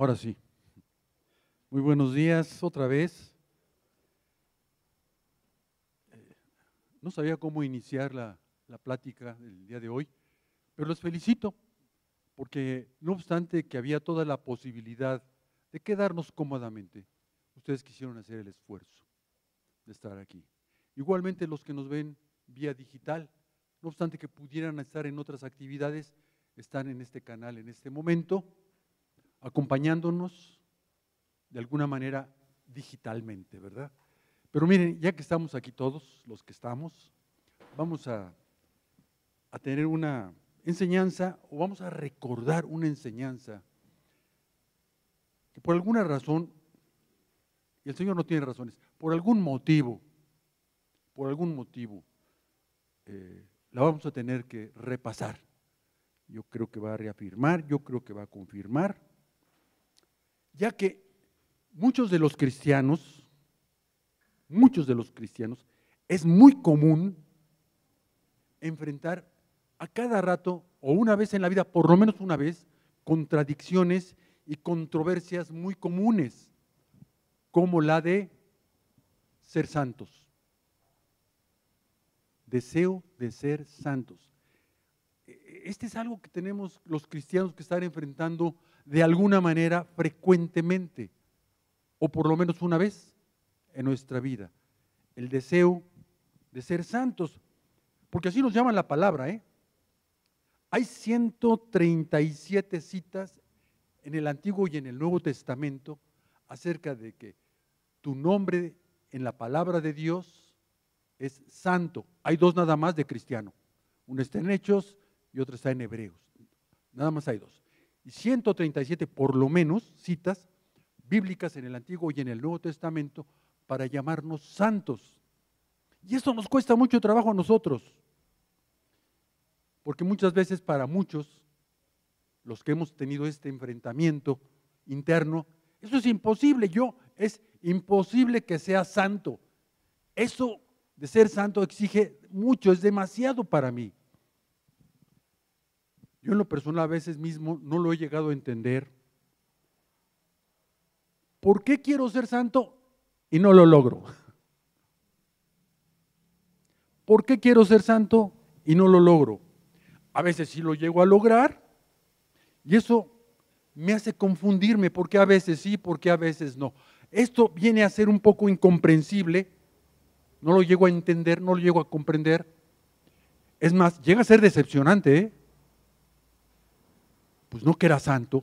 Ahora sí. Muy buenos días otra vez. Eh, no sabía cómo iniciar la, la, plática del día de hoy, pero los felicito porque no obstante que había toda la posibilidad de quedarnos cómodamente, ustedes quisieron hacer el esfuerzo de estar aquí. Igualmente los que nos ven vía digital, no obstante que pudieran estar en otras actividades, están en este canal en este momento, acompañándonos de alguna manera digitalmente, ¿verdad? Pero miren, ya que estamos aquí todos, los que estamos, vamos a, a tener una enseñanza o vamos a recordar una enseñanza que por alguna razón, y el Señor no tiene razones, por algún motivo, por algún motivo, eh, la vamos a tener que repasar. Yo creo que va a reafirmar, yo creo que va a confirmar, ya que muchos de los cristianos, muchos de los cristianos, es muy común enfrentar a cada rato o una vez en la vida, por lo menos una vez, contradicciones y controversias muy comunes, como la de ser santos. Deseo de ser santos. E, este es algo que tenemos los cristianos que estar enfrentando de alguna manera frecuentemente, o por lo menos una vez en nuestra vida. El deseo de ser santos, porque así nos llama la palabra, ¿eh? Hay 137 citas en el Antiguo y en el Nuevo Testamento acerca de que tu nombre en la palabra de Dios es santo. Hay dos nada más de cristiano. Uno está en Hechos y otro está en Hebreos. Nada más hay dos. Y 137 por lo menos citas bíblicas en el Antiguo y en el Nuevo Testamento para llamarnos santos. Y eso nos cuesta mucho trabajo a nosotros. Porque muchas veces para muchos, los que hemos tenido este enfrentamiento interno, eso es imposible. Yo, es imposible que sea santo. Eso de ser santo exige mucho, es demasiado para mí. Yo en lo personal a veces mismo no lo he llegado a entender. ¿Por qué quiero ser santo y no lo logro? ¿Por qué quiero ser santo y no lo logro? A veces sí lo llego a lograr y eso me hace confundirme porque a veces sí, porque a veces no. Esto viene a ser un poco incomprensible, no lo llego a entender, no lo llego a comprender. Es más, llega a ser decepcionante, ¿eh? Pues no que era santo.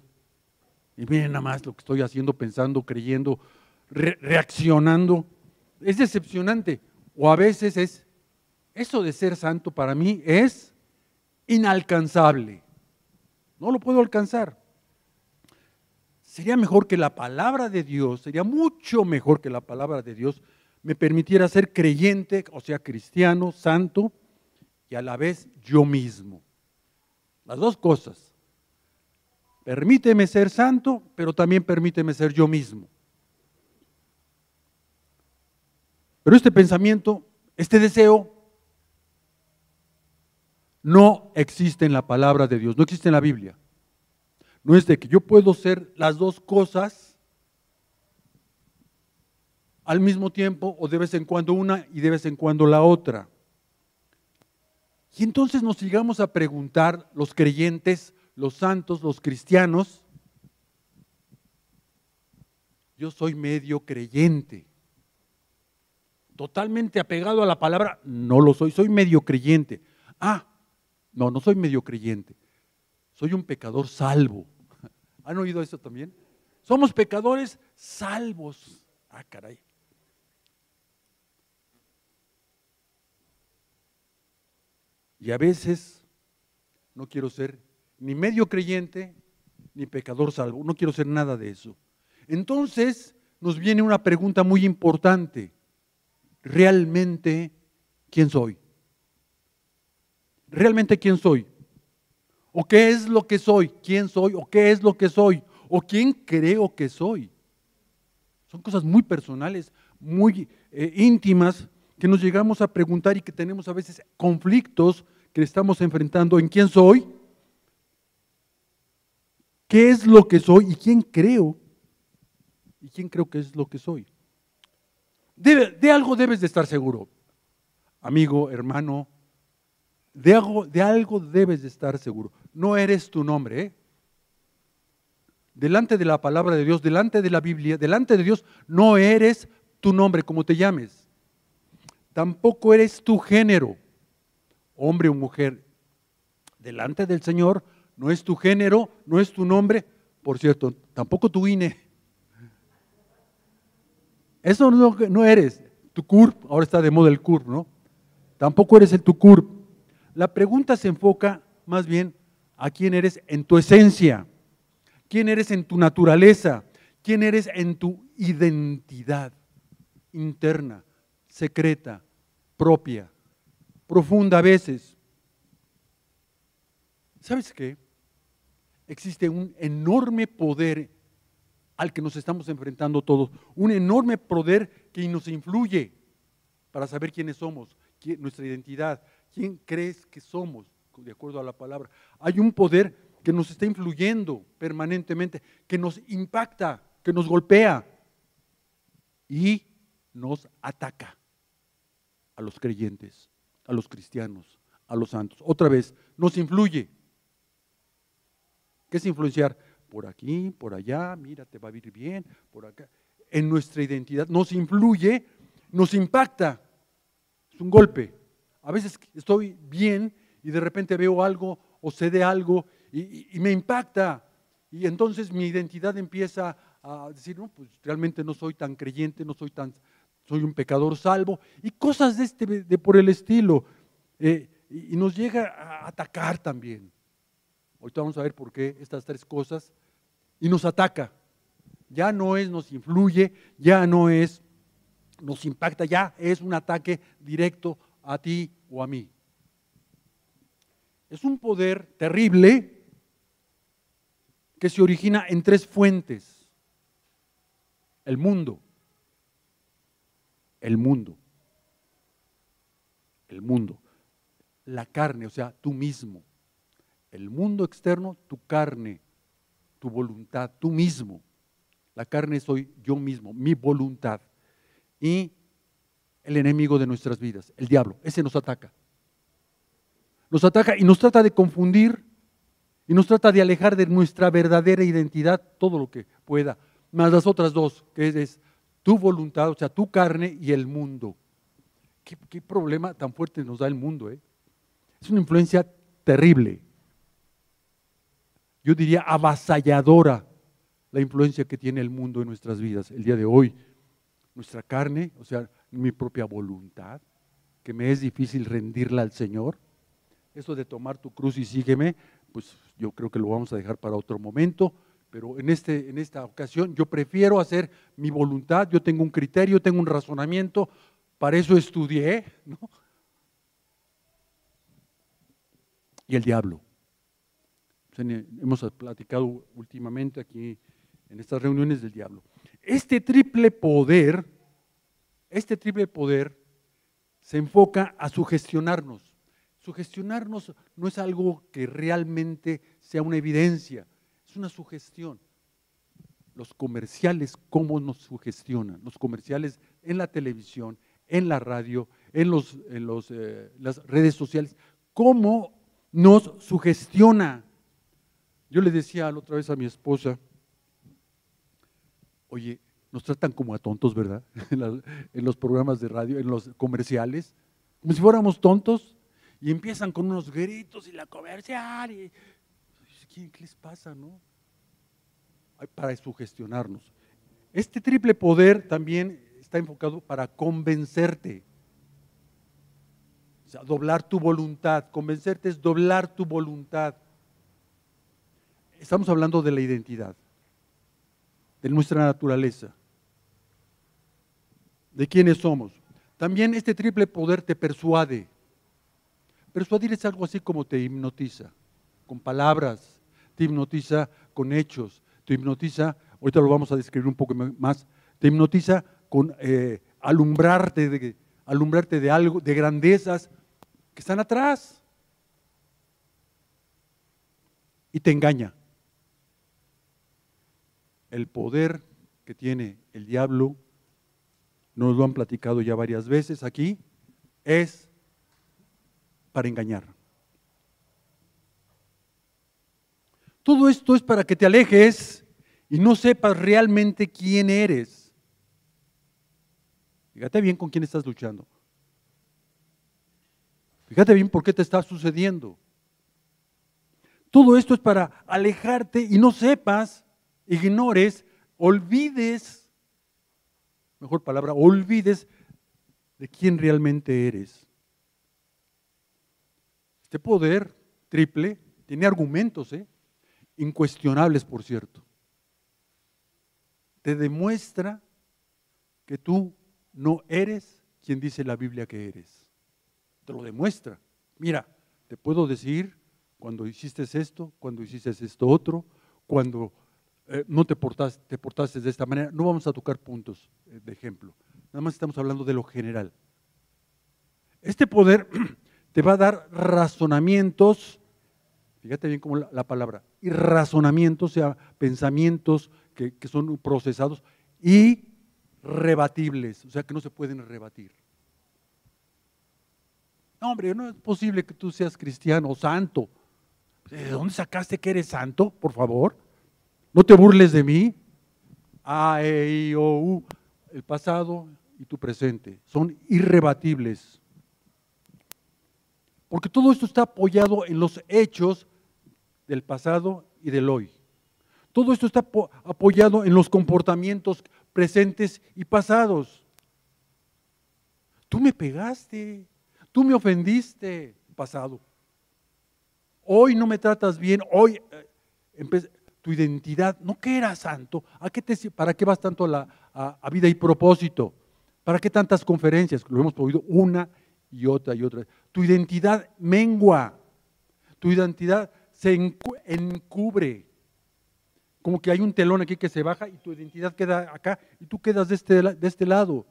Y miren nada más lo que estoy haciendo, pensando, creyendo, reaccionando. Es decepcionante. O a veces es, eso de ser santo para mí es inalcanzable. No lo puedo alcanzar sería mejor que la palabra de Dios, sería mucho mejor que la palabra de Dios me permitiera ser creyente, o sea, cristiano, santo, y a la vez yo mismo. Las dos cosas. Permíteme ser santo, pero también permíteme ser yo mismo. Pero este pensamiento, este deseo, no existe en la palabra de Dios, no existe en la Biblia. No es de que yo puedo ser las dos cosas al mismo tiempo o de vez en cuando una y de vez en cuando la otra. Y entonces nos llegamos a preguntar los creyentes, los santos, los cristianos, yo soy medio creyente. Totalmente apegado a la palabra, no lo soy, soy medio creyente. Ah, no, no soy medio creyente. Soy un pecador salvo. ¿Han oído eso también? Somos pecadores salvos. Ah, caray. Y a veces no quiero ser ni medio creyente ni pecador salvo. No quiero ser nada de eso. Entonces nos viene una pregunta muy importante. ¿Realmente quién soy? ¿Realmente quién soy? ¿O qué es lo que soy? ¿Quién soy? ¿O qué es lo que soy? ¿O quién creo que soy? Son cosas muy personales, muy eh, íntimas, que nos llegamos a preguntar y que tenemos a veces conflictos que estamos enfrentando en quién soy qué es lo que soy y quién creo y quién creo que es lo que soy. de algo debes de estar seguro, amigo, hermano, de algo, de algo debes de estar seguro. No eres tu nombre, ¿eh? delante de la palabra de Dios, delante de la Biblia, delante de Dios, no eres tu nombre, como te llames. Tampoco eres tu género, hombre o mujer. Delante del Señor no es tu género, no es tu nombre. Por cierto, tampoco tu INE. Eso no, no eres. Tu CURP, ahora está de moda el CURP, ¿no? Tampoco eres el tu CURP. La pregunta se enfoca más bien a quién eres en tu esencia quién eres en tu naturaleza, quién eres en tu identidad interna, secreta, propia, profunda a veces. ¿Sabes qué? Existe un enorme poder al que nos estamos enfrentando todos, un enorme poder que nos influye para saber quiénes somos, nuestra identidad, quién crees que somos, de acuerdo a la palabra. Hay un poder que nos está influyendo permanentemente, que nos impacta, que nos golpea y nos ataca a los creyentes, a los cristianos, a los santos. Otra vez, nos influye. ¿Qué es influenciar? Por aquí, por allá, mira, te va a vivir bien, por acá. En nuestra identidad nos influye, nos impacta. Es un golpe. A veces estoy bien y de repente veo algo o sé de algo y, me impacta. Y entonces mi identidad empieza a decir, no, pues realmente no soy tan creyente, no soy tan, soy un pecador salvo, y cosas de este, de por el estilo. Eh, y, nos llega a atacar también. Ahorita vamos a ver por qué estas tres cosas. Y nos ataca. Ya no es, nos influye, ya no es, nos impacta, ya es un ataque directo a ti o a mí. Es un poder terrible que se origina en tres fuentes. El mundo, el mundo, el mundo, la carne, o sea, tú mismo. El mundo externo, tu carne, tu voluntad, tú mismo. La carne soy yo mismo, mi voluntad. Y el enemigo de nuestras vidas, el diablo, ese nos ataca. Nos ataca y nos trata de confundir y nos trata de alejar de nuestra verdadera identidad todo lo que pueda. Más las otras dos, que es, tu voluntad, o sea, tu carne y el mundo. ¿Qué, problema tan fuerte nos da el mundo? Eh? Es una influencia terrible. Yo diría avasalladora la influencia que tiene el mundo en nuestras vidas el día de hoy. Nuestra carne, o sea, mi propia voluntad, que me es difícil rendirla al Señor. Eso de tomar tu cruz y sígueme, pues yo creo que lo vamos a dejar para otro momento, pero en, este, en esta ocasión yo prefiero hacer mi voluntad, yo tengo un criterio, tengo un razonamiento, para eso estudié, ¿no? Y el diablo. Hemos platicado últimamente aquí en estas reuniones del diablo. Este triple poder, este triple poder se enfoca a sugestionarnos. Sugestionarnos no es algo que realmente sea una evidencia, es una sugestión. Los comerciales, ¿cómo nos sugestionan? Los comerciales en la televisión, en la radio, en, los, en los, eh, las redes sociales, ¿cómo nos sugestiona? Yo le decía la otra vez a mi esposa, oye, nos tratan como a tontos, ¿verdad? en los programas de radio, en los comerciales, como si fuéramos tontos y empiezan con unos gritos y la comercial. Y, ¿Qué les pasa, no? Para sugestionarnos. Este triple poder también está enfocado para convencerte. O sea, doblar tu voluntad. Convencerte es doblar tu voluntad. Estamos hablando de la identidad, de nuestra naturaleza, de quiénes somos. También este triple poder te persuade. Persuadir es algo así como te hipnotiza, con palabras, te hipnotiza con hechos, te hipnotiza, ahorita lo vamos a describir un poco más, te hipnotiza con eh, alumbrarte, de, alumbrarte de algo, de grandezas que están atrás. Y te engaña. El poder que tiene el diablo, nos lo han platicado ya varias veces aquí, es para engañar. Todo esto es para que te alejes y no sepas realmente quién eres. Fíjate bien con quién estás luchando. Fíjate bien por qué te está sucediendo. Todo esto es para alejarte y no sepas, ignores, olvides, mejor palabra, olvides de quién realmente eres. Este poder triple tiene argumentos, ¿eh? incuestionables, por cierto. Te demuestra que tú no eres quien dice la Biblia que eres. Te lo demuestra. Mira, te puedo decir cuando hiciste esto, cuando hiciste esto otro, cuando eh, no te portaste, te portaste de esta manera. No vamos a tocar puntos eh, de ejemplo. Nada más estamos hablando de lo general. Este poder te va a dar razonamientos, fíjate bien cómo la, palabra, y razonamientos, o sea, pensamientos que, que son procesados y rebatibles, o sea, que no se pueden rebatir. No, hombre, no es posible que tú seas cristiano o santo. ¿De dónde sacaste que eres santo, por favor? No te burles de mí. A, E, I, O, U. El pasado y tu presente son irrebatibles. Porque todo esto está apoyado en los hechos del pasado y del hoy. Todo esto está apoyado en los comportamientos presentes y pasados. Tú me pegaste, tú me ofendiste, pasado. Hoy no me tratas bien, hoy eh, tu identidad, no que eras santo, ¿a qué te, ¿para qué vas tanto a, la, a, vida y propósito? ¿Para qué tantas conferencias? Lo hemos oído una y otra y otra. Tu identidad mengua, tu identidad se encubre. Como que hay un telón aquí que se baja y tu identidad queda acá y tú quedas de este, de este lado.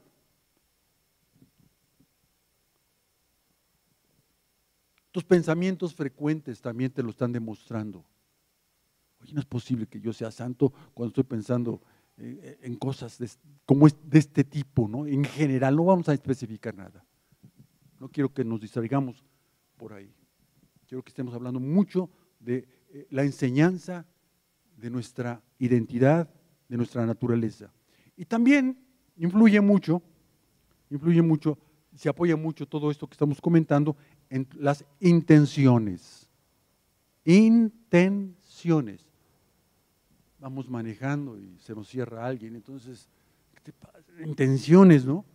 Tus pensamientos frecuentes también te lo están demostrando. Oye, no es posible que yo sea santo cuando estoy pensando eh, en cosas de, como de este tipo, ¿no? En general, no vamos a especificar nada. No quiero que nos distraigamos por ahí. Quiero que estemos hablando mucho de eh, la enseñanza de nuestra identidad, de nuestra naturaleza. Y también influye mucho, influye mucho, se apoya mucho todo esto que estamos comentando en las intenciones. Intenciones. Vamos manejando y se nos cierra alguien, entonces. Intenciones, ¿no?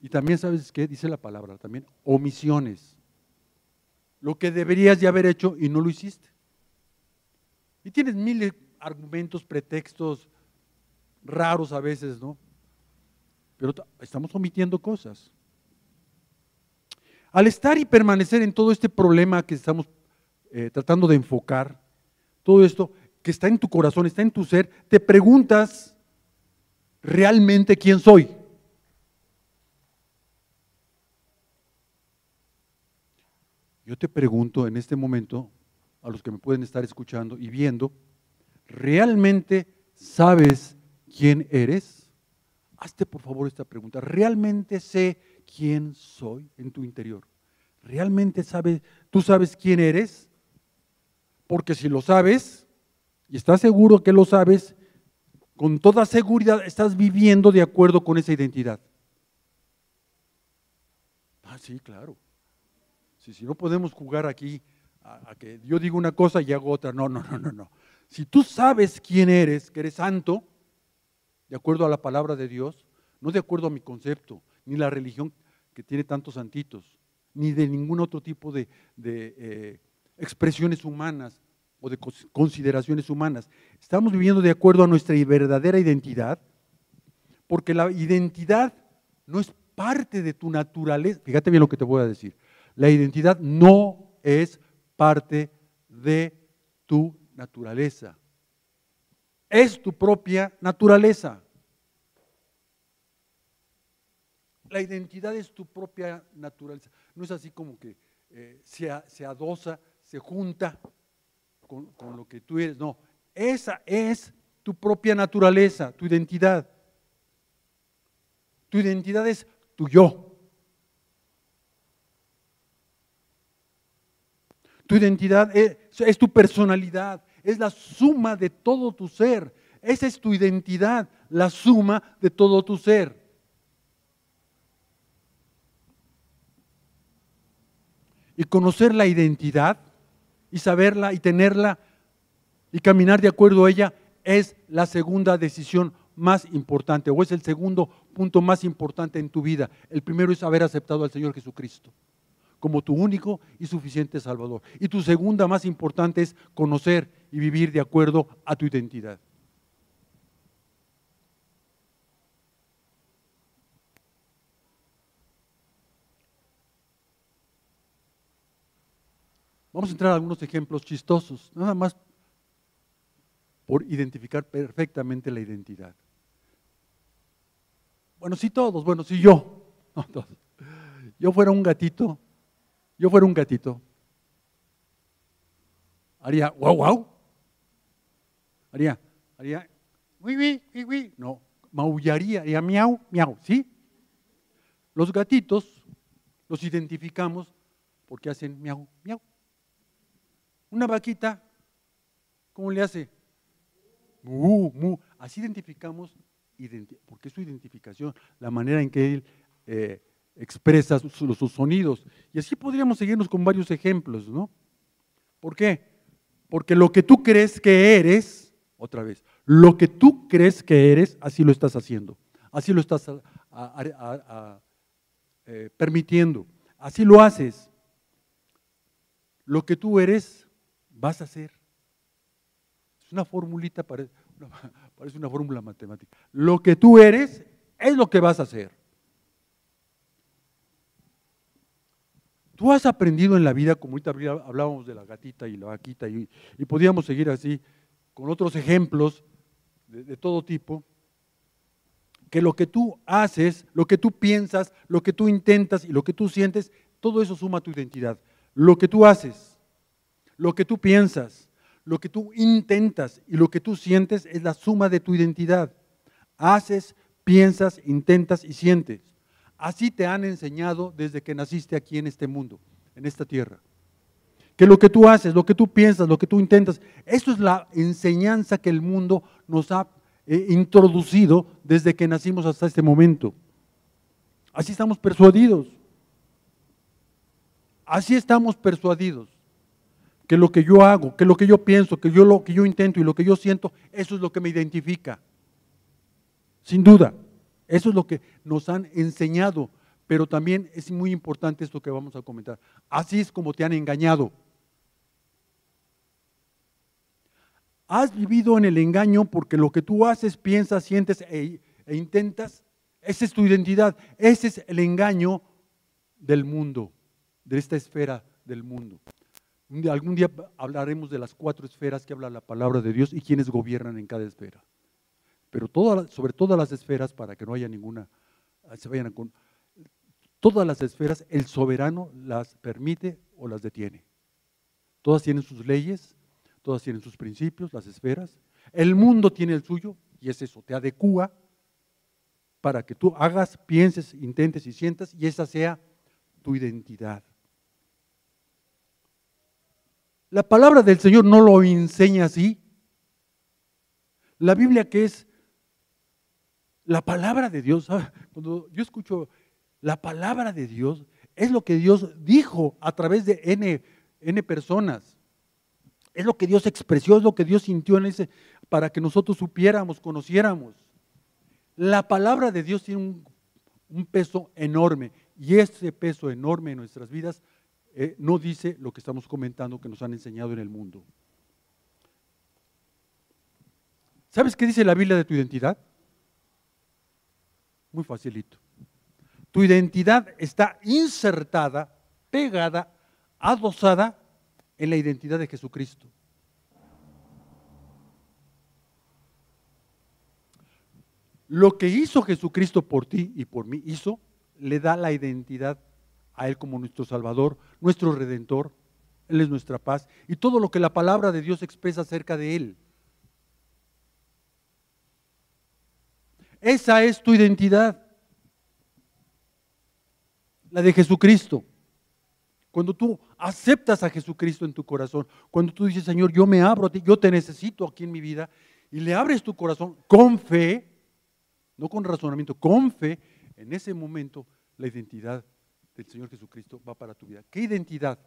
Y también, ¿sabes qué? Dice la palabra, también omisiones. Lo que deberías de haber hecho y no lo hiciste. Y tienes de argumentos, pretextos raros a veces, ¿no? Pero estamos omitiendo cosas. Al estar y permanecer en todo este problema que estamos eh, tratando de enfocar, todo esto que está en tu corazón, está en tu ser, te preguntas realmente quién soy. Yo te pregunto en este momento, a los que me pueden estar escuchando y viendo, ¿realmente sabes quién eres? Hazte por favor esta pregunta. ¿Realmente sé quién soy en tu interior? ¿Realmente sabes, tú sabes quién eres? Porque si lo sabes, y estás seguro que lo sabes, con toda seguridad estás viviendo de acuerdo con esa identidad. Ah, sí, claro. Si, si no podemos jugar aquí a, a, que yo digo una cosa y hago otra. No, no, no, no, no. Si tú sabes quién eres, que eres santo, de acuerdo a la palabra de Dios, no de acuerdo a mi concepto, ni la religión que tiene tantos santitos, ni de ningún otro tipo de, eh, expresiones humanas o de consideraciones humanas. Estamos viviendo de acuerdo a nuestra verdadera identidad, porque la identidad no es parte de tu naturaleza. Fíjate bien lo que te voy a decir. La identidad no es parte de tu naturaleza. Es tu propia naturaleza. La identidad es tu propia naturaleza. No es así como que eh, se, adosa, se junta con, lo que tú eres. No, esa es tu propia naturaleza, tu identidad. Tu identidad es tu yo. Tu identidad es, es, tu personalidad, es la suma de todo tu ser. Esa es tu identidad, la suma de todo tu ser. Y conocer la identidad y saberla y tenerla y caminar de acuerdo a ella es la segunda decisión más importante o es el segundo punto más importante en tu vida. El primero es haber aceptado al Señor Jesucristo como tu único y suficiente Salvador. Y tu segunda más importante es conocer y vivir de acuerdo a tu identidad. Vamos a entrar a algunos ejemplos chistosos, nada más por identificar perfectamente la identidad. Bueno, si todos, bueno, si yo, no todos, yo fuera un gatito, yo fuera un gatito, haría wow, wow, haría, haría, uy, uy, uy, uy, no, maullaría, haría miau, miau, ¿sí? Los gatitos los identificamos porque hacen miau, miau. Una vaquita, ¿cómo le hace? Así identificamos, porque es su identificación, la manera en que él eh, expresa sus, sus, sonidos. Y así podríamos seguirnos con varios ejemplos, ¿no? ¿Por qué? Porque lo que tú crees que eres, otra vez, lo que tú crees que eres, así lo estás haciendo, así lo estás eh, permitiendo, así lo haces. Lo que tú eres, vas a hacer una formulita, parece, una fórmula matemática. Lo que tú eres es lo que vas a hacer. Tú has aprendido en la vida, como ahorita hablábamos de la gatita y la vaquita, y, podíamos seguir así con otros ejemplos de, de todo tipo, que lo que tú haces, lo que tú piensas, lo que tú intentas y lo que tú sientes, todo eso suma tu identidad. Lo que tú haces, lo que tú piensas, lo que tú intentas y lo que tú sientes es la suma de tu identidad. Haces, piensas, intentas y sientes. Así te han enseñado desde que naciste aquí en este mundo, en esta tierra. Que lo que tú haces, lo que tú piensas, lo que tú intentas, eso es la enseñanza que el mundo nos ha eh, introducido desde que nacimos hasta este momento. Así estamos persuadidos. Así estamos persuadidos que lo que yo hago, que lo que yo pienso, que yo lo que yo intento y lo que yo siento, eso es lo que me identifica. Sin duda, eso es lo que nos han enseñado, pero también es muy importante esto que vamos a comentar. Así es como te han engañado. Has vivido en el engaño porque lo que tú haces, piensas, sientes e, e intentas, esa es tu identidad, ese es el engaño del mundo, de esta esfera del mundo. Algún día hablaremos de las cuatro esferas que habla la palabra de Dios y quienes gobiernan en cada esfera. Pero sobre todas las esferas, para que no haya ninguna, ah, se vayan con, todas las esferas, el soberano las permite o las detiene. Todas tienen sus leyes, todas tienen sus principios, las esferas. El mundo tiene el suyo y es eso, te adecúa para que tú hagas, pienses, intentes y sientas y esa sea tu identidad. La palabra del Señor no lo enseña así. La Biblia que es la palabra de Dios, cuando yo escucho la palabra de Dios, es lo que Dios dijo a través de N, N personas. Es lo que Dios expresó, es lo que Dios sintió en ese, para que nosotros supiéramos, conociéramos. La palabra de Dios tiene un peso enorme y ese peso enorme en nuestras vidas eh, no dice lo que estamos comentando que nos han enseñado en el mundo. ¿Sabes qué dice la Biblia de tu identidad? Muy facilito. Tu identidad está insertada, pegada, adosada en la identidad de Jesucristo. Lo que hizo Jesucristo por ti y por mí hizo, le da la identidad a Él como nuestro Salvador, nuestro Redentor. Él es nuestra paz y todo lo que la palabra de Dios expresa acerca de Él. Esa es tu identidad. La de Jesucristo. Cuando tú aceptas a Jesucristo en tu corazón, cuando tú dices, Señor, yo me abro a ti, yo te necesito aquí en mi vida, y le abres tu corazón con fe, no con razonamiento, con fe, en ese momento la identidad del Señor Jesucristo va para tu vida. ¿Qué identidad?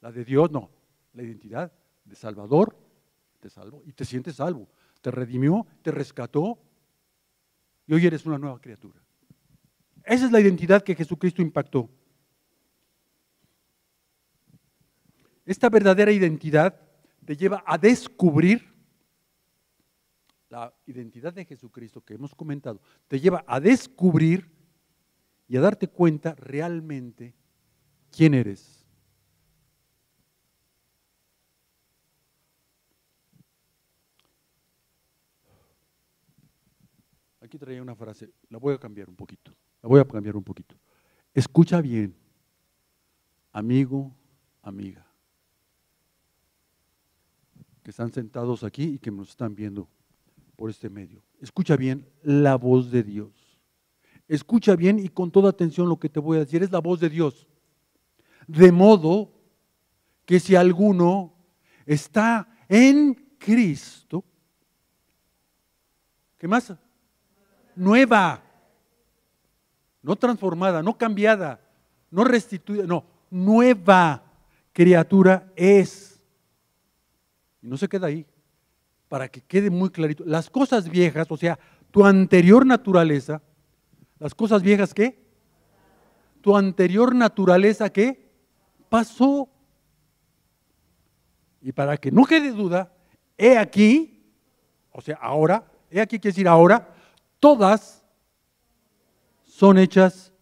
La de Dios, no. La identidad de Salvador, te salvo y te sientes salvo. Te redimió, te rescató y hoy eres una nueva criatura. Esa es la identidad que Jesucristo impactó. Esta verdadera identidad te lleva a descubrir la identidad de Jesucristo que hemos comentado, te lleva a descubrir y a darte cuenta realmente quién eres. Aquí traía una frase, la voy a cambiar un poquito, la voy a cambiar un poquito. Escucha bien, amigo, amiga, que están sentados aquí y que nos están viendo por este medio. Escucha bien la voz de Dios. Escucha bien y con toda atención lo que te voy a decir. Es la voz de Dios. De modo que si alguno está en Cristo, ¿qué más? Nueva. No transformada, no cambiada, no restituida, no, nueva criatura es. Y no se queda ahí para que quede muy clarito. Las cosas viejas, o sea, tu anterior naturaleza, las cosas viejas qué? Tu anterior naturaleza qué? Pasó. Y para que no quede duda, he aquí, o sea, ahora, he aquí quiere decir ahora, todas son hechas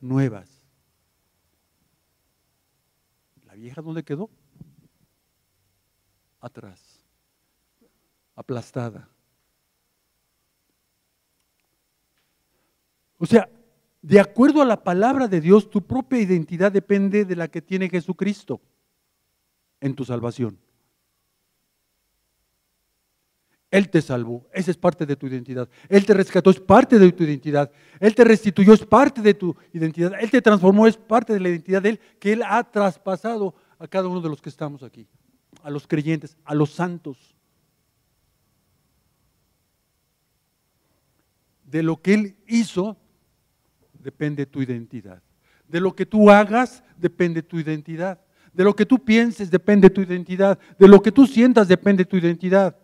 nuevas. ¿La vieja dónde quedó? Atrás aplastada. O sea, de acuerdo a la palabra de Dios, tu propia identidad depende de la que tiene Jesucristo en tu salvación. Él te salvó, esa es parte de tu identidad. Él te rescató, es parte de tu identidad. Él te restituyó, es parte de tu identidad. Él te transformó, es parte de la identidad de Él, que Él ha traspasado a cada uno de los que estamos aquí, a los creyentes, a los santos. de lo que Él hizo, depende tu identidad. De lo que tú hagas, depende tu identidad. De lo que tú pienses, depende tu identidad. De lo que tú sientas, depende tu identidad.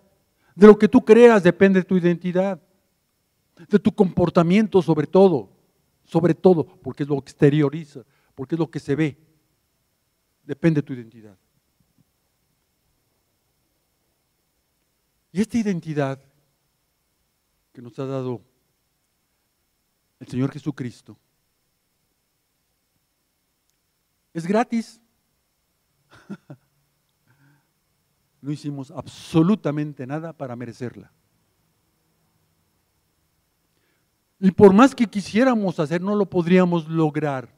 De lo que tú creas, depende tu identidad. De tu comportamiento sobre todo. Sobre todo, porque es lo que exterioriza, porque es lo que se ve. Depende tu identidad. Y esta identidad que nos ha dado el Señor Jesucristo. Es gratis. No hicimos absolutamente nada para merecerla. Y por más que quisiéramos hacer, no lo podríamos lograr,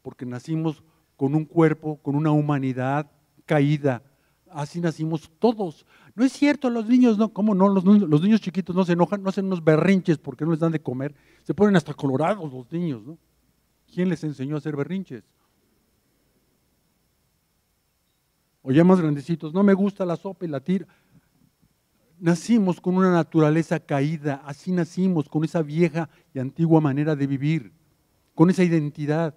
porque nacimos con un cuerpo, con una humanidad caída. Así nacimos todos. No es cierto, los niños no, ¿cómo no? Los, niños chiquitos no se enojan, no hacen unos berrinches porque no les dan de comer. Se ponen hasta colorados los niños, ¿no? ¿Quién les enseñó a hacer berrinches? O ya más grandecitos, no me gusta la sopa y la tira. Nacimos con una naturaleza caída, así nacimos, con esa vieja y antigua manera de vivir, con esa identidad.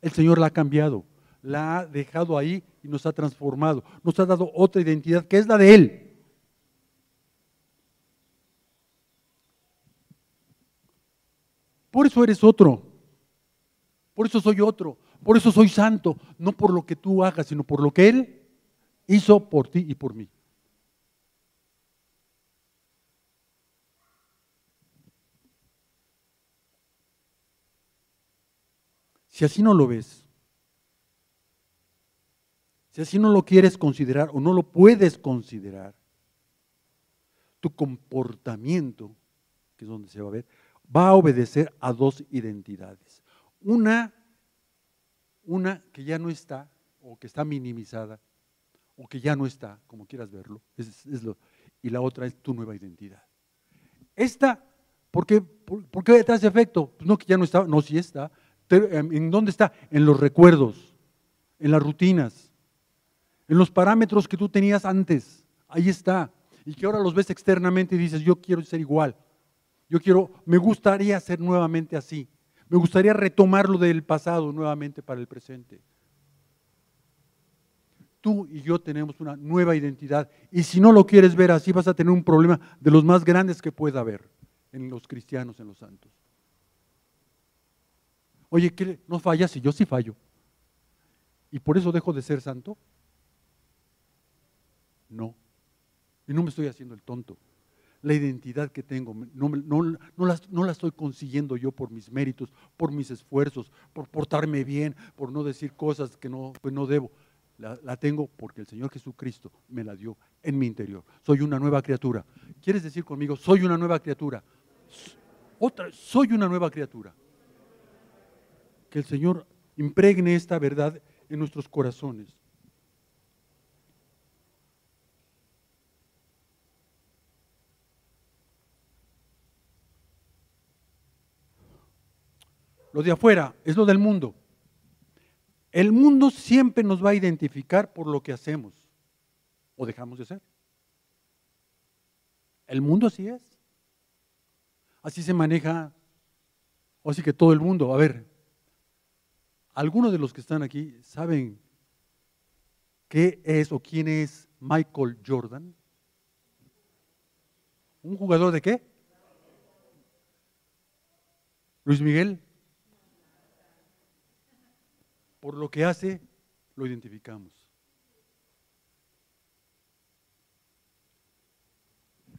El Señor la ha cambiado la ha dejado ahí y nos ha transformado. Nos ha dado otra identidad que es la de Él. Por eso eres otro. Por eso soy otro. Por eso soy santo. No por lo que tú hagas, sino por lo que Él hizo por ti y por mí. Si así no lo ves, si así no lo quieres considerar o no lo puedes considerar, tu comportamiento, que es donde se va a ver, va a obedecer a dos identidades. Una, una que ya no está o que está minimizada o que ya no está, como quieras verlo, y la otra es tu nueva identidad. Esta ¿Por qué, por, qué te hace efecto? Pues no, que ya no está, no, sí está. Em, ¿En dónde está? En los recuerdos, en las rutinas, en los parámetros que tú tenías antes. Ahí está. Y que ahora los ves externamente y dices, yo quiero ser igual. Yo quiero, me gustaría ser nuevamente así. Me gustaría retomar lo del pasado nuevamente para el presente. Tú y yo tenemos una nueva identidad. Y si no lo quieres ver así, vas a tener un problema de los más grandes que pueda haber en los cristianos, en los santos. Oye, ¿qué? ¿no fallas? Si yo sí fallo. ¿Y por eso dejo de ser santo? No. Y no me estoy haciendo el tonto. La identidad que tengo no, la, estoy consiguiendo yo por mis méritos, por mis esfuerzos, por portarme bien, por no decir cosas que no, pues no debo. La, la, tengo porque el Señor Jesucristo me la dio en mi interior. Soy una nueva criatura. ¿Quieres decir conmigo, soy una nueva criatura? Otra, soy una nueva criatura. Que el Señor impregne esta verdad en nuestros corazones. Lo de afuera es lo del mundo. El mundo siempre nos va a identificar por lo que hacemos o dejamos de hacer. El mundo así es. Así se maneja, así que todo el mundo. A ver, algunos de los que están aquí saben qué es o quién es Michael Jordan. ¿Un jugador de qué? Luis Miguel. Por lo que hace, lo identificamos.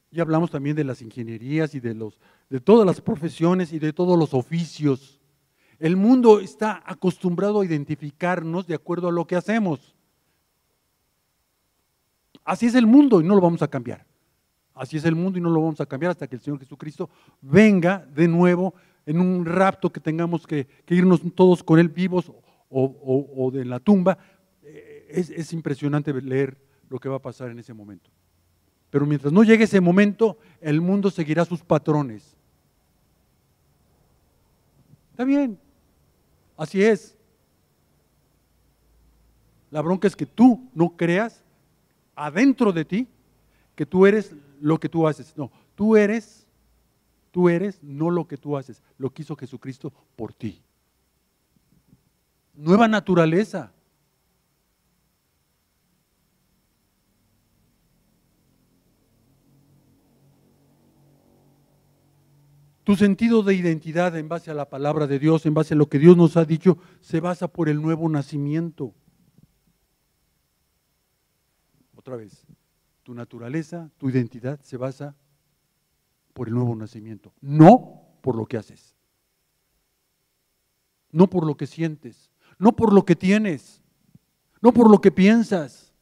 Ya hablamos también de las ingenierías y de, los, de todas las profesiones y de todos los oficios. El mundo está acostumbrado a identificarnos de acuerdo a lo que hacemos. Así es el mundo y no lo vamos a cambiar. Así es el mundo y no lo vamos a cambiar hasta que el Señor Jesucristo venga de nuevo en un rapto que tengamos que, irnos todos con Él vivos o, de la tumba. Eh, es impresionante leer lo que va a pasar en ese momento. Pero mientras no llegue ese momento, el mundo seguirá sus patrones. Está bien, así es. La bronca es que tú no creas adentro de ti que tú eres lo que tú haces. No, tú eres, tú eres no lo que tú haces, lo que hizo Jesucristo por ti. Nueva naturaleza. Tu sentido de identidad en base a la palabra de Dios, en base a lo que Dios nos ha dicho, se basa por el nuevo nacimiento. Otra vez, tu naturaleza, tu identidad se basa por el nuevo nacimiento, no por lo que haces, no por lo que sientes, no por lo que tienes, no por lo que piensas.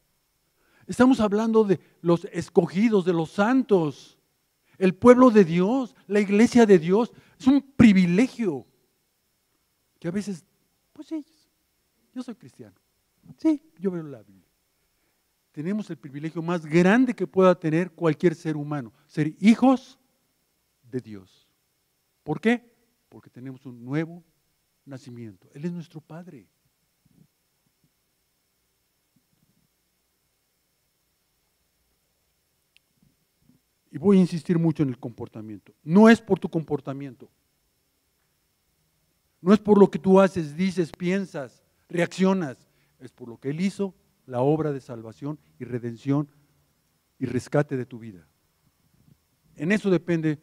Estamos hablando de los escogidos, de los santos el pueblo de Dios, la iglesia de Dios. Es un privilegio que a veces, pues sí, yo soy cristiano. Sí, yo veo la Biblia. Tenemos el privilegio más grande que pueda tener cualquier ser humano, ser hijos de Dios. ¿Por qué? Porque tenemos un nuevo nacimiento. Él es nuestro Padre. Y voy a insistir mucho en el comportamiento. No es por tu comportamiento. No es por lo que tú haces, dices, piensas, reaccionas. Es por lo que Él hizo, la obra de salvación y redención y rescate de tu vida. En eso depende,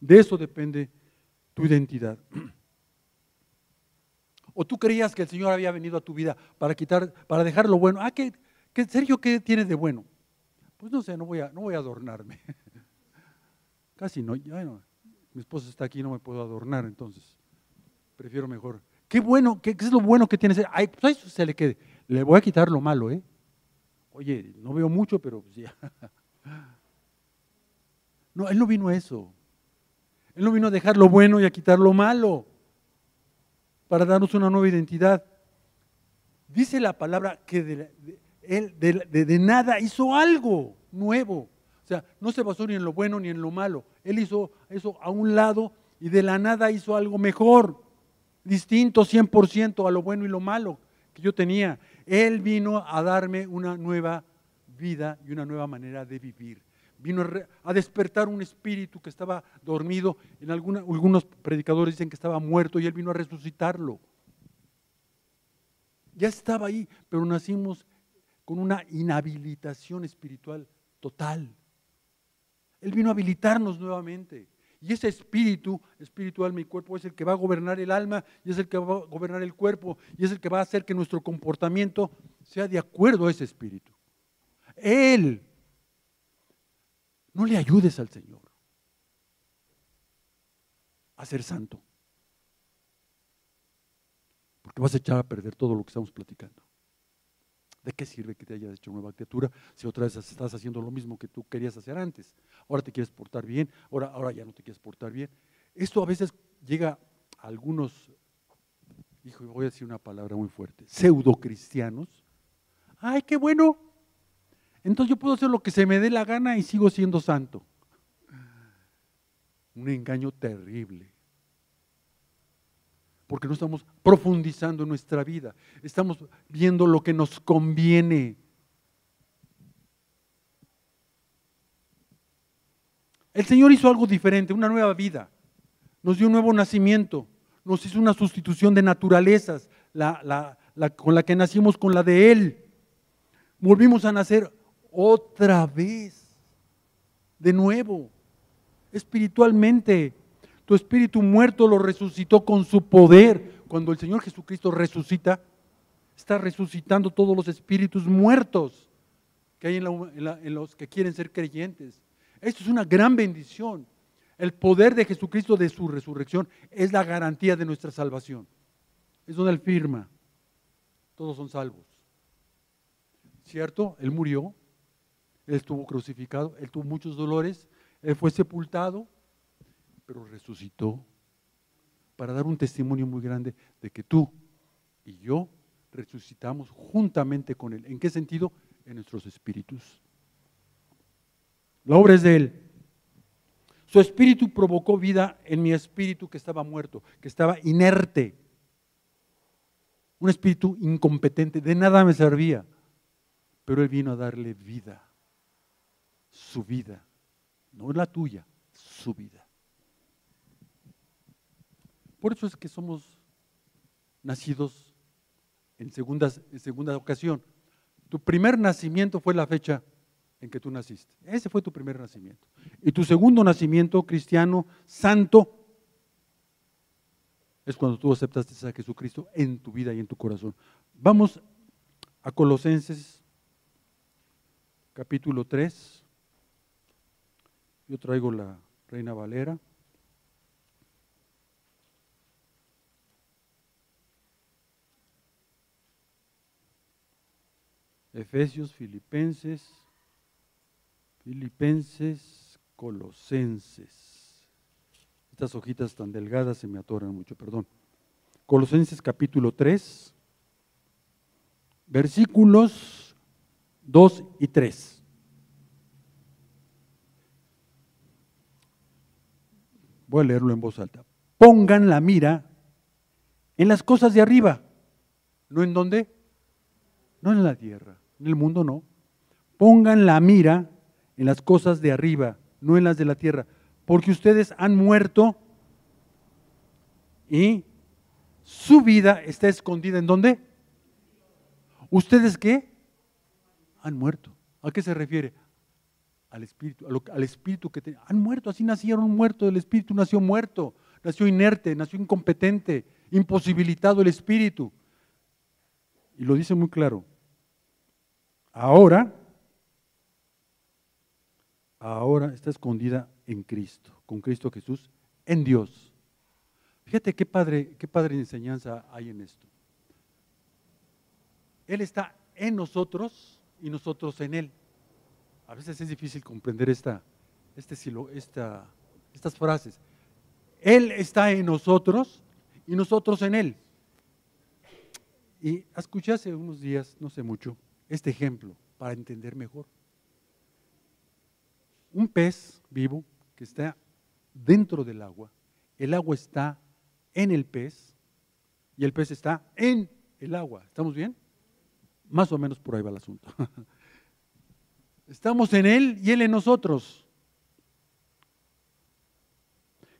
de eso depende tu identidad. O tú creías que el Señor había venido a tu vida para quitar, para dejar lo bueno. Ah, ¿qué, qué Sergio, ¿qué tienes de bueno? Pues no sé, no voy a, no voy a adornarme. Casi no, bueno, mi esposa está aquí, no me puedo adornar, entonces prefiero mejor. Qué bueno, qué, es lo bueno que tiene? Ay, pues eso se le quede. Le voy a quitar lo malo, ¿eh? Oye, no veo mucho, pero pues ya. No, él no vino a eso. Él no vino a dejar lo bueno y a quitar lo malo para darnos una nueva identidad. Dice la palabra que él de, de nada hizo algo nuevo sea, no se basó ni en lo bueno ni en lo malo. Él hizo eso a un lado y de la nada hizo algo mejor, distinto 100% a lo bueno y lo malo que yo tenía. Él vino a darme una nueva vida y una nueva manera de vivir. Vino a despertar un espíritu que estaba dormido. En algunos predicadores dicen que estaba muerto y Él vino a resucitarlo. Ya estaba ahí, pero nacimos con una inhabilitación espiritual total. Él vino a habilitarnos nuevamente. Y ese espíritu, alma y cuerpo, es el que va a gobernar el alma y es el que va a gobernar el cuerpo y es el que va a hacer que nuestro comportamiento sea de acuerdo a ese espíritu. Él. No le ayudes al Señor a ser santo. Porque vas a echar a perder todo lo que estamos platicando. ¿De qué sirve que te hayas hecho nueva criatura si otra vez estás haciendo lo mismo que tú querías hacer antes? Ahora te quieres portar bien, ahora, ahora ya no te quieres portar bien. Esto a veces llega a algunos, hijo, voy a decir una palabra muy fuerte, pseudo cristianos. Ay, qué bueno. Entonces yo puedo hacer lo que se me dé la gana y sigo siendo santo. Un engaño terrible porque no estamos profundizando en nuestra vida, estamos viendo lo que nos conviene. El Señor hizo algo diferente, una nueva vida, nos dio un nuevo nacimiento, nos hizo una sustitución de naturalezas, con la que nacimos con la de Él. Volvimos a nacer otra vez, de nuevo, espiritualmente. Tu espíritu muerto lo resucitó con su poder. Cuando el Señor Jesucristo resucita, está resucitando todos los espíritus muertos que hay en, los que quieren ser creyentes. Esto es una gran bendición. El poder de Jesucristo de su resurrección es la garantía de nuestra salvación. Es donde Él firma. Todos son salvos. ¿Cierto? Él murió, Él estuvo crucificado, Él tuvo muchos dolores, Él fue sepultado, pero resucitó para dar un testimonio muy grande de que tú y yo resucitamos juntamente con Él. ¿En qué sentido? En nuestros espíritus. La obra es de Él. Su espíritu provocó vida en mi espíritu que estaba muerto, que estaba inerte. Un espíritu incompetente, de nada me servía. Pero Él vino a darle vida, su vida, no la tuya, su vida. Por eso es que somos nacidos en, segundas, en segunda ocasión. Tu primer nacimiento fue la fecha en que tú naciste. Ese fue tu primer nacimiento. Y tu segundo nacimiento cristiano, santo, es cuando tú aceptaste a Jesucristo en tu vida y en tu corazón. Vamos a Colosenses capítulo 3. Yo traigo la Reina Valera. Efesios, Filipenses, Filipenses, Colosenses. Estas hojitas tan delgadas se me atoran mucho, perdón. Colosenses capítulo 3, versículos 2 y 3. Voy a leerlo en voz alta. Pongan la mira en las cosas de arriba, no en dónde, no en la tierra. En el mundo no. Pongan la mira en las cosas de arriba, no en las de la tierra, porque ustedes han muerto y su vida está escondida en dónde? ¿Ustedes qué? Han muerto. ¿A qué se refiere? Al espíritu, al espíritu que han muerto, así nacieron muertos, el espíritu nació muerto, nació inerte, nació incompetente, imposibilitado el espíritu. Y lo dice muy claro, Ahora, ahora está escondida en Cristo, con Cristo Jesús, en Dios. Fíjate qué padre, qué padre enseñanza hay en esto. Él está en nosotros y nosotros en Él. A veces es difícil comprender esta, este, esta, estas frases. Él está en nosotros y nosotros en Él. Y escuché hace unos días, no sé mucho, este ejemplo para entender mejor. un pez vivo que está dentro del agua, el agua está en el pez y el pez está en el agua. ¿Estamos bien? Más o menos por ahí va el asunto. Estamos en Él y Él en nosotros.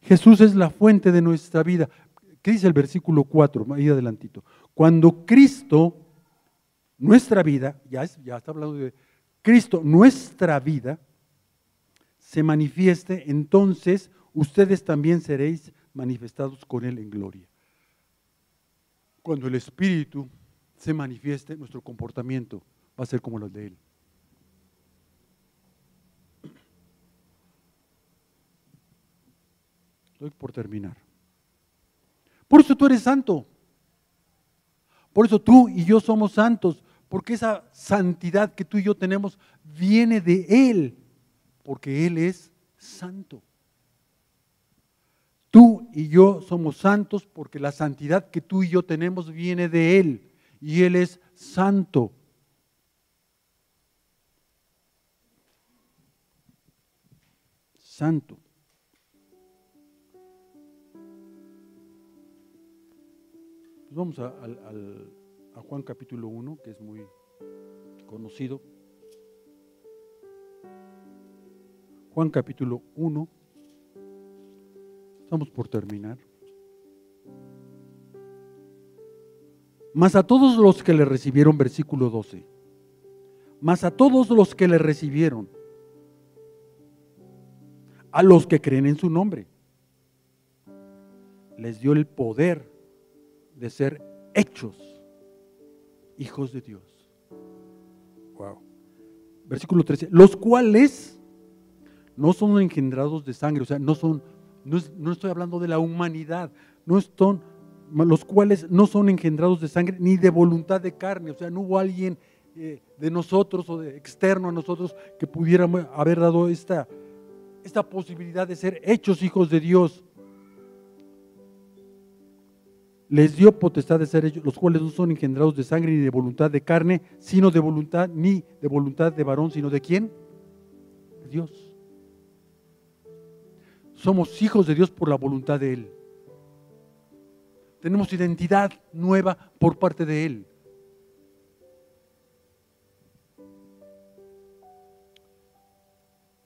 Jesús es la fuente de nuestra vida. ¿Qué dice el versículo 4? Ahí adelantito. Cuando Cristo, nuestra vida, ya, ya está hablando de Cristo, nuestra vida, se manifieste, entonces ustedes también seréis manifestados con Él en gloria. Cuando el Espíritu se manifieste, nuestro comportamiento va a ser como los de Él. Estoy por terminar. Por eso tú eres santo. Por eso tú y yo somos santos, porque esa santidad que tú y yo tenemos viene de Él, porque Él es santo. Tú y yo somos santos porque la santidad que tú y yo tenemos viene de Él y Él es santo. Santo. Pues vamos a, a Juan capítulo 1, que es muy conocido. Juan capítulo 1. Estamos por terminar. Mas a todos los que le recibieron, versículo 12. Mas a todos los que le recibieron, a los que creen en su nombre, les dio el poder de ser hechos hijos de Dios. Wow. Versículo 13. Los cuales no son engendrados de sangre, o sea, no son no, estoy hablando de la humanidad, no son, los cuales no son engendrados de sangre ni de voluntad de carne, o sea, no hubo alguien eh, de nosotros o de externo a nosotros que pudiera haber dado esta, esta posibilidad de ser hechos hijos de Dios. Les dio potestad de ser hechos, los cuales no son engendrados de sangre ni de voluntad de carne, sino de voluntad, ni de voluntad de varón, sino de quién? De Dios. Somos hijos de Dios por la voluntad de Él. Tenemos identidad nueva por parte de Él.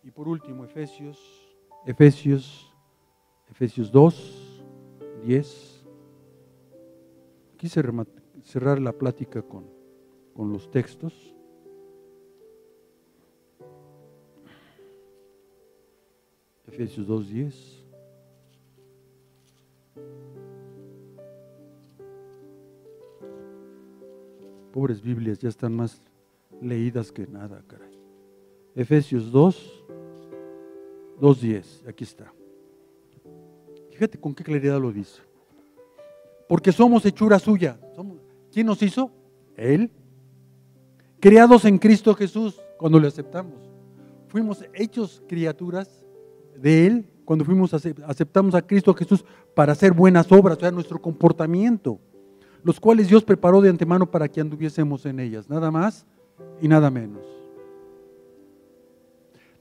Y por último, Efesios, Efesios, Efesios 2, 10. Quise cerrar la plática con, con los textos. Efesios 2.10. Pobres Biblias ya están más leídas que nada, caray. Efesios 2, 2.10, aquí está. Fíjate con qué claridad lo dice. Porque somos hechura suya. ¿Quién nos hizo? Él. Creados en Cristo Jesús cuando le aceptamos. Fuimos hechos criaturas de Él cuando fuimos aceptamos a Cristo Jesús para hacer buenas obras, o sea, nuestro comportamiento, los cuales Dios preparó de antemano para que anduviésemos en ellas, nada más y nada menos.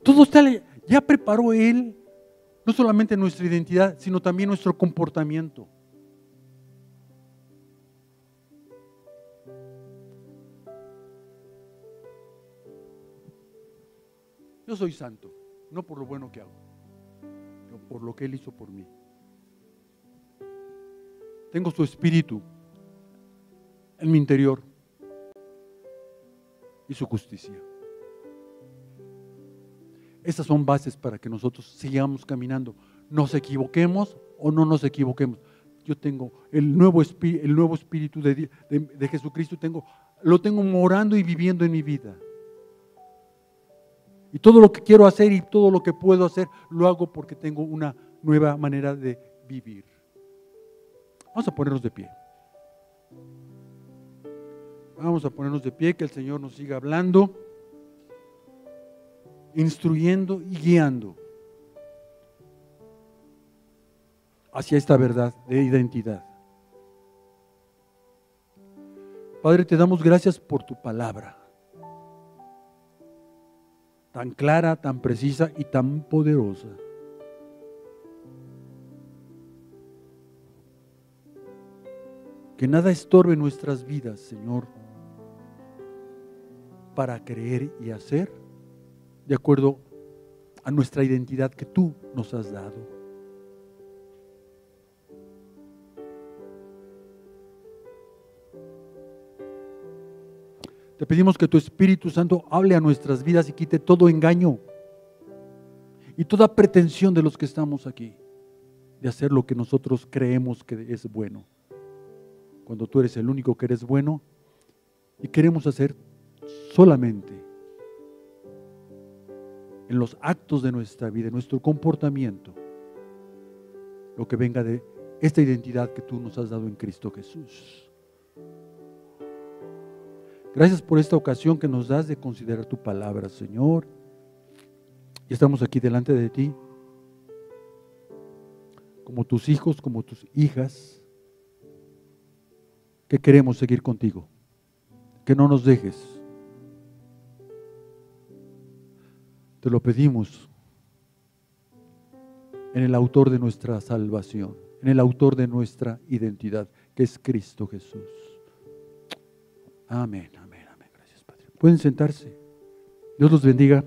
Todo está, ya preparó Él, no solamente nuestra identidad, sino también nuestro comportamiento. Soy santo, no por lo bueno que hago por lo que Él hizo por mí. Tengo su espíritu en mi interior y su justicia. Estas son bases para que nosotros sigamos caminando. Nos equivoquemos o no nos equivoquemos. Yo tengo el nuevo, espíritu, el nuevo espíritu de, de Jesucristo, tengo, lo tengo morando y viviendo en mi vida. Y todo lo que quiero hacer y todo lo que puedo hacer, lo hago porque tengo una nueva manera de vivir. Vamos a ponernos de pie. Vamos a ponernos de pie, que el Señor nos siga hablando, instruyendo y guiando hacia esta verdad de identidad. Padre, te damos gracias por tu palabra. Tan clara, tan precisa y tan poderosa. Que nada estorbe nuestras vidas, Señor, para creer y hacer de acuerdo a nuestra identidad que tú nos has dado. Te pedimos que tu Espíritu Santo hable a nuestras vidas y quite todo engaño y toda pretensión de los que estamos aquí de hacer lo que nosotros creemos que es bueno. Cuando tú eres el único que eres bueno y queremos hacer solamente en los actos de nuestra vida, en nuestro comportamiento, lo que venga de esta identidad que tú nos has dado en Cristo Jesús. Gracias por esta ocasión que nos das de considerar tu palabra, Señor. Y estamos aquí delante de ti, como tus hijos, como tus hijas, que queremos seguir contigo. Que no nos dejes. Te lo pedimos en el autor de nuestra salvación, en el autor de nuestra identidad, que es Cristo Jesús. Amén. Pueden sentarse. Dios los bendiga.